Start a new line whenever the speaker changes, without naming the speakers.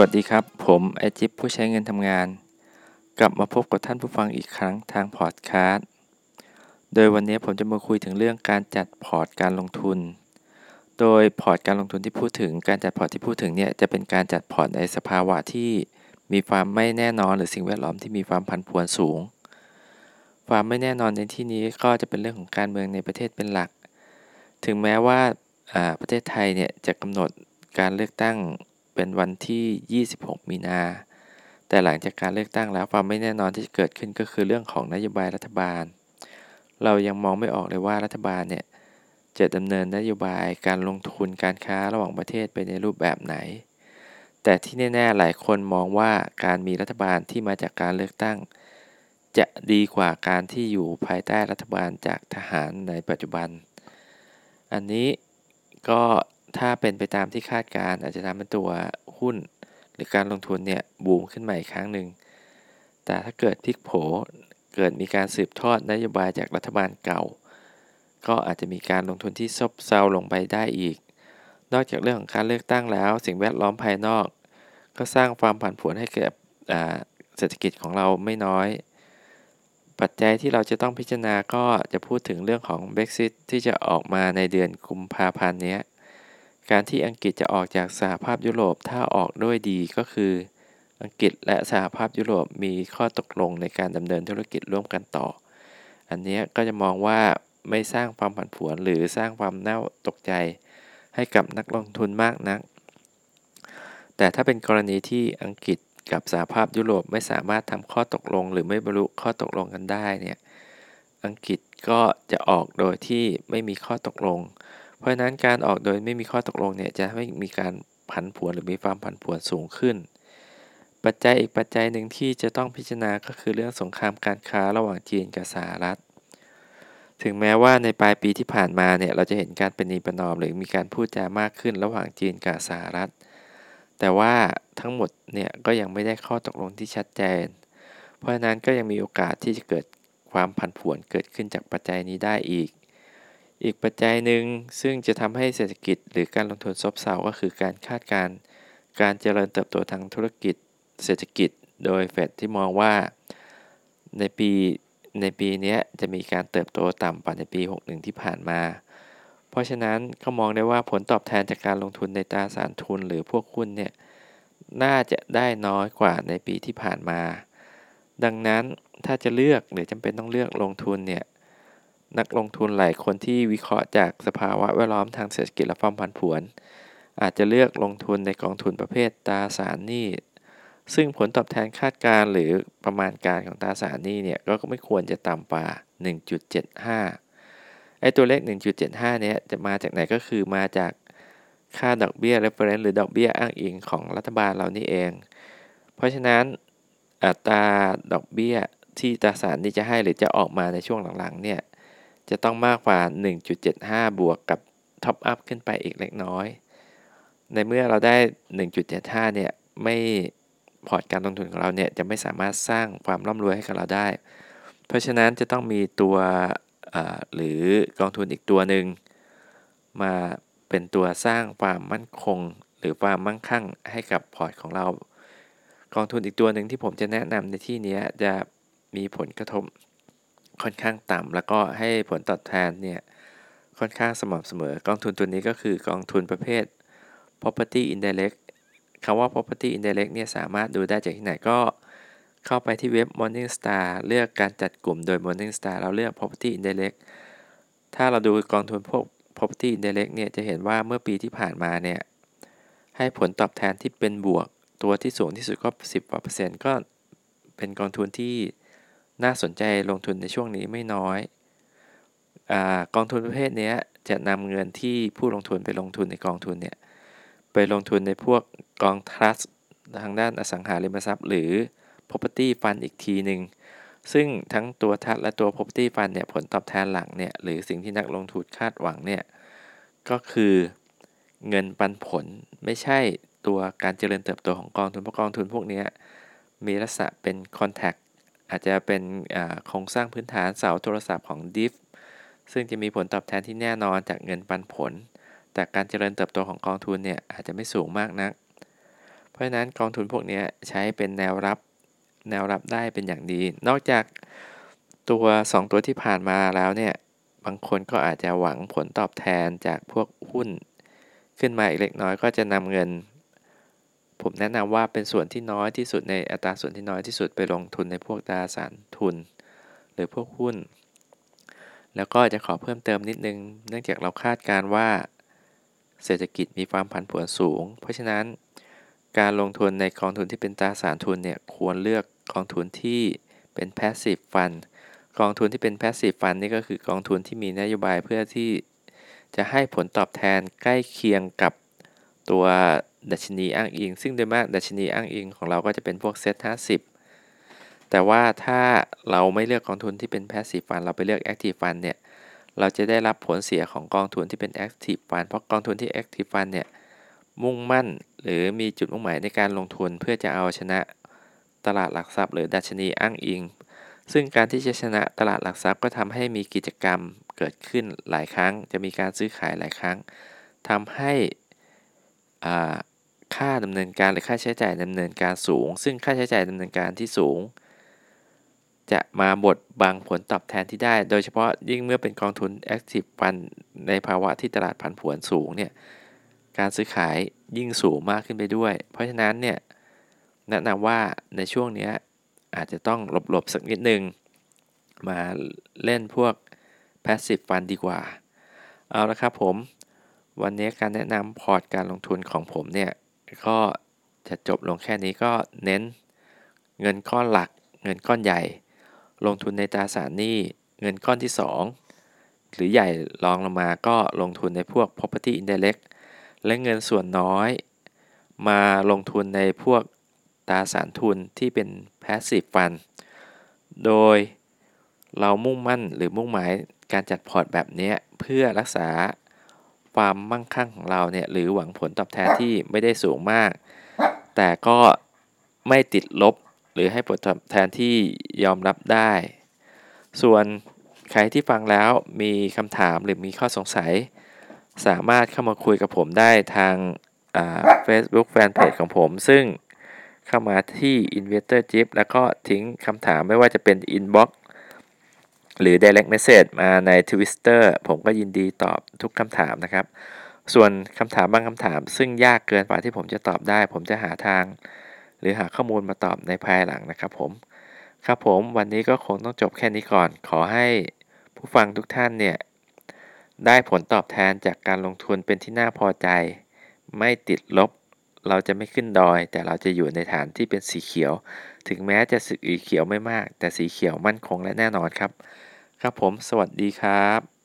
วัสดีครับ ผมไอจิปผู้ใช้เงินทำงาน กลับมาพบกับท่านผู้ฟังอีกครั้งทางพอดแคสต์โดยวันนี้ผมจะมาคุยถึงเรื่องการจัดพอร์ตการลงทุน โดยพอร์ตการลงทุนที่พูดถึง การจัดพอร์ตที่พูดถึงเนี่ยจะเป็นการจัดพอร์ตในสภาวะที่มีความไม่แน่นอนหรือสิ่งแวดล้อมที่มีความผันผวนสูง ความไม่แน่นอนในที่นี้ก็จะเป็นเรื่องของการเมืองในประเทศเป็นหลัก ถึงแม้ว่าประเทศไทยเนี่ยจะกำหนดการเลือกตั้ง เป็นวันที่ 26 มีนา แต่หลังจากการเลือกตั้งแล้วความไม่แน่นอนที่จะเกิดขึ้นก็คือเรื่องของนโยบายรัฐบาล เรายังมองไม่ออกเลยว่ารัฐบาลเนี่ยจะดำเนินนโยบายการลงทุนการค้าระหว่างประเทศไปในรูปแบบไหน แต่ที่แน่ๆหลายคนมองว่าการมีรัฐบาลที่มาจากการเลือกตั้ง จะดีกว่าการที่อยู่ภายใต้รัฐบาลจากทหารในปัจจุบัน อันนี้ก็ ถ้าเป็นไปตามที่คาดการอาจจะทำให้ตัวหุ้น หรือการลงทุนเนี่ยบูมขึ้นใหม่อีกครั้งหนึ่ง แต่ถ้าเกิดพลิกโผเกิดมีการสืบทอดนโยบายจากรัฐบาลเก่า ก็อาจจะมีการลงทุนที่ซบเซาลงไปได้อีก นอกจากเรื่องของการเลือกตั้งแล้ว สิ่งแวดล้อมภายนอก ก็สร้างความผันผวนให้เกิดเศรษฐกิจของเราไม่น้อย ปัจจัยที่เราจะต้องพิจารณาก็จะพูดถึงเรื่องของ Brexit ที่จะออกมาในเดือนกุมภาพันธ์นี้ การที่อังกฤษจะออกจากสหภาพยุโรปถ้าออกด้วยดีก็คือ อังกฤษและสหภาพยุโรปมีข้อตกลงในการดำเนินธุรกิจร่วมกันต่อ อันนี้ก็จะมองว่าไม่สร้างความผันผวนหรือสร้างความน่าตกใจ ให้กับนักลงทุนมากนัก แต่ถ้าเป็นกรณีที่อังกฤษกับสหภาพยุโรปไม่สามารถทำข้อตกลง หรือไม่บรรลุข้อตกลงกันได้เนี่ย อังกฤษก็จะออกโดยที่ไม่มีข้อตกลง ราะฉะนั้นการออกโดยไม่มีข้อตกลงเนี่ยจะไม่มีการผันผวนหรือมีความผันผวนสูงขึ้น ปัจจัยอีกปัจจัยหนึ่งที่จะต้องพิจารณาก็คือเรื่องสงครามการค้าระหว่างจีนกับสหรัฐ ถึงแม้ว่าในปลายปีที่ผ่านมาเนี่ยเราจะเห็นการเป็นนีประนอมหรือมีการพูดจามากขึ้นระหว่างจีนกับสหรัฐ แต่ว่าทั้งหมดเนี่ยก็ยังไม่ได้ข้อตกลงที่ชัดเจน เพราะฉะนั้นก็ยังมีโอกาสที่จะเกิดความผันผวนเกิดขึ้นจากปัจจัยนี้ได้อีก อีกปัจจัยหนึ่งซึ่งจะทำให้เศรษฐกิจหรือการลงทุนซบเซาก็คือการคาดการณ์การเจริญเติบโตทางธุรกิจเศรษฐกิจ โดยเฟดที่มองว่าในปีในปีนี้จะมีการเติบโตต่ำกว่าในปี 61 ที่ผ่านมา เพราะฉะนั้นก็มองได้ว่าผลตอบแทนจากการลงทุนในตราสารทุนหรือพวกหุ้นเนี่ยน่าจะได้น้อยกว่าในปีที่ผ่านมา ดังนั้นถ้าจะเลือกหรือจำเป็นต้องเลือกลงทุนเนี่ย นักลงทุนหลายคนที่วิเคราะห์จากสภาวะแวดล้อมทางเศรษฐกิจและความผันผวน อาจจะเลือกลงทุนในกองทุนประเภทตราสารหนี้ ซึ่งผลตอบแทนคาดการหรือประมาณการของตราสารหนี้เนี่ยก็ไม่ควรจะต่ำกว่า 1.75 ไอ้ตัวเลข 1.75 เนี่ยจะมาจากไหนก็คือมาจากค่าดอกเบี้ย reference หรือดอกเบี้ยอ้างอิงของรัฐบาลเรานี่เอง เพราะฉะนั้นอัตราดอกเบี้ยที่ตราสารนี้จะให้หรือจะออกมาในช่วงหลังๆเนี่ย จะต้องมากกว่า 1.75 บวกกับ top up ขึ้นไปอีกเล็กน้อย ในเมื่อเราได้ 1.75 เนี่ย ไม่พอร์ตการลงทุนของเราเนี่ย จะไม่สามารถสร้างความร่ำรวยให้กับเราได้ เพราะฉะนั้นจะต้องมีตัวหรือกองทุนอีกตัวหนึ่งมาเป็นตัวสร้างความมั่นคง หรือความมั่งคั่งให้กับพอร์ตของเรา กองทุนอีกตัวหนึ่งที่ผมจะแนะนำในที่นี้จะมีผลกระทบ ค่อนข้างต่ำแล้วก็ให้ผลตอบแทนเนี่ยค่อนข้างสม่ำเสมอกองทุนตัวนี้ก็คือกองทุนประเภท property indirect คำว่า property indirect เนี่ยสามารถดูได้จากที่ไหนก็เข้าไปที่เว็บ Morningstar เลือกการจัดกลุ่มโดย Morningstar เราเลือก property indirect ถ้าเราดูกองทุนพวก property indirect เนี่ยจะเห็นว่าเมื่อปีที่ผ่านมาเนี่ยให้ผลตอบแทนที่เป็นบวกตัวที่สูงที่สุดก็ 10กว่าเปอร์เซ็นต์ก็เป็นกองทุนที่ น่าสนใจลงทุนในช่วงนี้ไม่น้อยอกองทุนประเภทนี้จะนำเงินที่ผู้ลงทุนไปลงทุนในกองทุนเนี่ยไปลงทุนในพวกกองทรัสทางด้านอสังหาริมทรัพย์ หรือ property fund อีกทีหนึ่งซึ่งทั้งตัวทัสและตัว property fund เนี่ยผลตอบแทนหลังเนี่ยหรือสิ่งที่นักลงทุนคาดหวังเนี่ยก็คือเงินปันผลไม่ใช่ตัวการเจริญเติบโตของกองทุนเพราะกองทุนพวกนี้มีลักษณะเป็น contact อาจจะเป็นโครงสร้างพื้นฐานเสาโทรศัพท์ของ DIF ซึ่งจะมีผลตอบแทนที่แน่นอนจากเงินปันผล แต่การเจริญเติบโตของกองทุนเนี่ยอาจจะไม่สูงมากนักเพเพราะฉะนั้นกองทุนพวกนี้ใช้เป็นแนวรับแนวรับได้เป็นอย่างดี นอกจากตัว 2 ตัวที่ผ่านมาแล้วเนี่ยบางคนก็อาจจะหวังผลตอบแทนจากพวกหุ้น ขึ้นมาอีกเล็กน้อยก็จะนำเงิน ผมแนะนำว่าเป็นส่วนที่น้อยที่สุดในอัตราส่วนที่น้อยที่สุดไปลงทุนในพวกตราสารทุน หรือพวกหุ้น แล้วก็จะขอเพิ่มเติมนิดนึง เนื่องจากเราคาดการว่า เศรษฐกิจมีความผันผวนสูง เพราะฉะนั้น การลงทุนในกองทุนที่เป็นตราสารทุนเนี่ยควรเลือกกองทุนที่เป็น passive fund กองทุนที่เป็น passive fund นี่ก็คือกองทุนที่มีนโยบายเพื่อที่จะให้ผลตอบแทนใกล้เคียงกับ ตัวดัชนีอ้างอิง ซึ่งโดยมากดัชนีอ้างอิงของเราก็จะเป็นพวกเซ็ต50แต่ว่าถ้าเราไม่เลือกกองทุนที่เป็น passive fund เราไปเลือก active fund เนี่ยเราจะได้รับผลเสียของกองทุนที่เป็น active fund เพราะกองทุนที่ active fund เนี่ยมุ่งมั่นหรือมีจุดมุ่งหมายในการลงทุนเพื่อจะเอาชนะตลาดหลักทรัพย์ หรือดัชนีอ้างอิง ซึ่งการที่จะชนะตลาดหลักทรัพย์ก็ทำให้มีกิจกรรมเกิดขึ้นหลายครั้ง จะมีการซื้อขายหลายครั้งทำให้ ค่าดำเนินการหรือค่าใช้จ่ายดำเนินการสูง ซึ่งค่าใช้จ่ายดำเนินการที่สูง จะมาบดบังผลตอบแทนที่ได้ โดยเฉพาะยิ่งเมื่อเป็นกองทุน Active Fund ในภาวะที่ตลาดผันผวนสูงเนี่ยการซื้อขายยิ่งสูงมากขึ้นไปด้วย เพราะฉะนั้นเนี่ยแนะนำว่าในช่วงนี้อาจจะต้องหลบๆสักนิดนึง มาเล่นพวก passive fund ดีกว่า เอาละครับผม วันนี้การแนะนำพอร์ตการลงทุนของผมเนี่ยก็จะจบลงแค่นี้ก็เน้น เงินก้อนหลัก เงินก้อนใหญ่ ลงทุนในตราสารหนี้เงินก้อนที่ 2 หรือใหญ่รองลงมาก็ลงทุนในพวก property indirect และเงินส่วนน้อย มาลงทุนในพวกตราสารทุนที่เป็น passive fund โดยเรามุ่งมั่นหรือมุ่งหมายการจัดพอร์ตแบบนี้เพื่อรักษา ความมั่งคั่งของเราเนี่ยหรือหวังผลตอบแทนที่ไม่ได้สูงมาก แต่ก็ไม่ติดลบหรือให้ผลตอบแทนที่ยอมรับได้ ส่วนใครที่ฟังแล้วมีคำถามหรือมีข้อสงสัย สามารถเข้ามาคุยกับผมได้ทางเฟซบุ๊กแฟนเพจของผม ซึ่งเข้ามาที่ Investor Jeep แล้วก็ทิ้งคำถามไม่ว่าจะเป็น Inbox หรือ Direct Message มาใน Twitter ผมก็ยินดีตอบทุกคำถามนะครับ ส่วนคำถามบางคำถาม ซึ่งยากเกินกว่าที่ผมจะตอบได้ ผมจะหาทาง หรือหาข้อมูลมาตอบในภายหลังนะครับผม ครับผมวันนี้ก็คงต้องจบแค่นี้ก่อน ขอให้ผู้ฟังทุกท่านเนี่ยได้ผลตอบแทนจากการลงทุนเป็นที่น่าพอใจ ไม่ติดลบ เราจะไม่ขึ้นดอย แต่เราจะอยู่ในฐานที่เป็นสีเขียว ถึงแม้จะสีเขียวไม่มาก แต่สีเขียวมั่นคงและแน่นอนครับ ครับผม สวัสดีครับ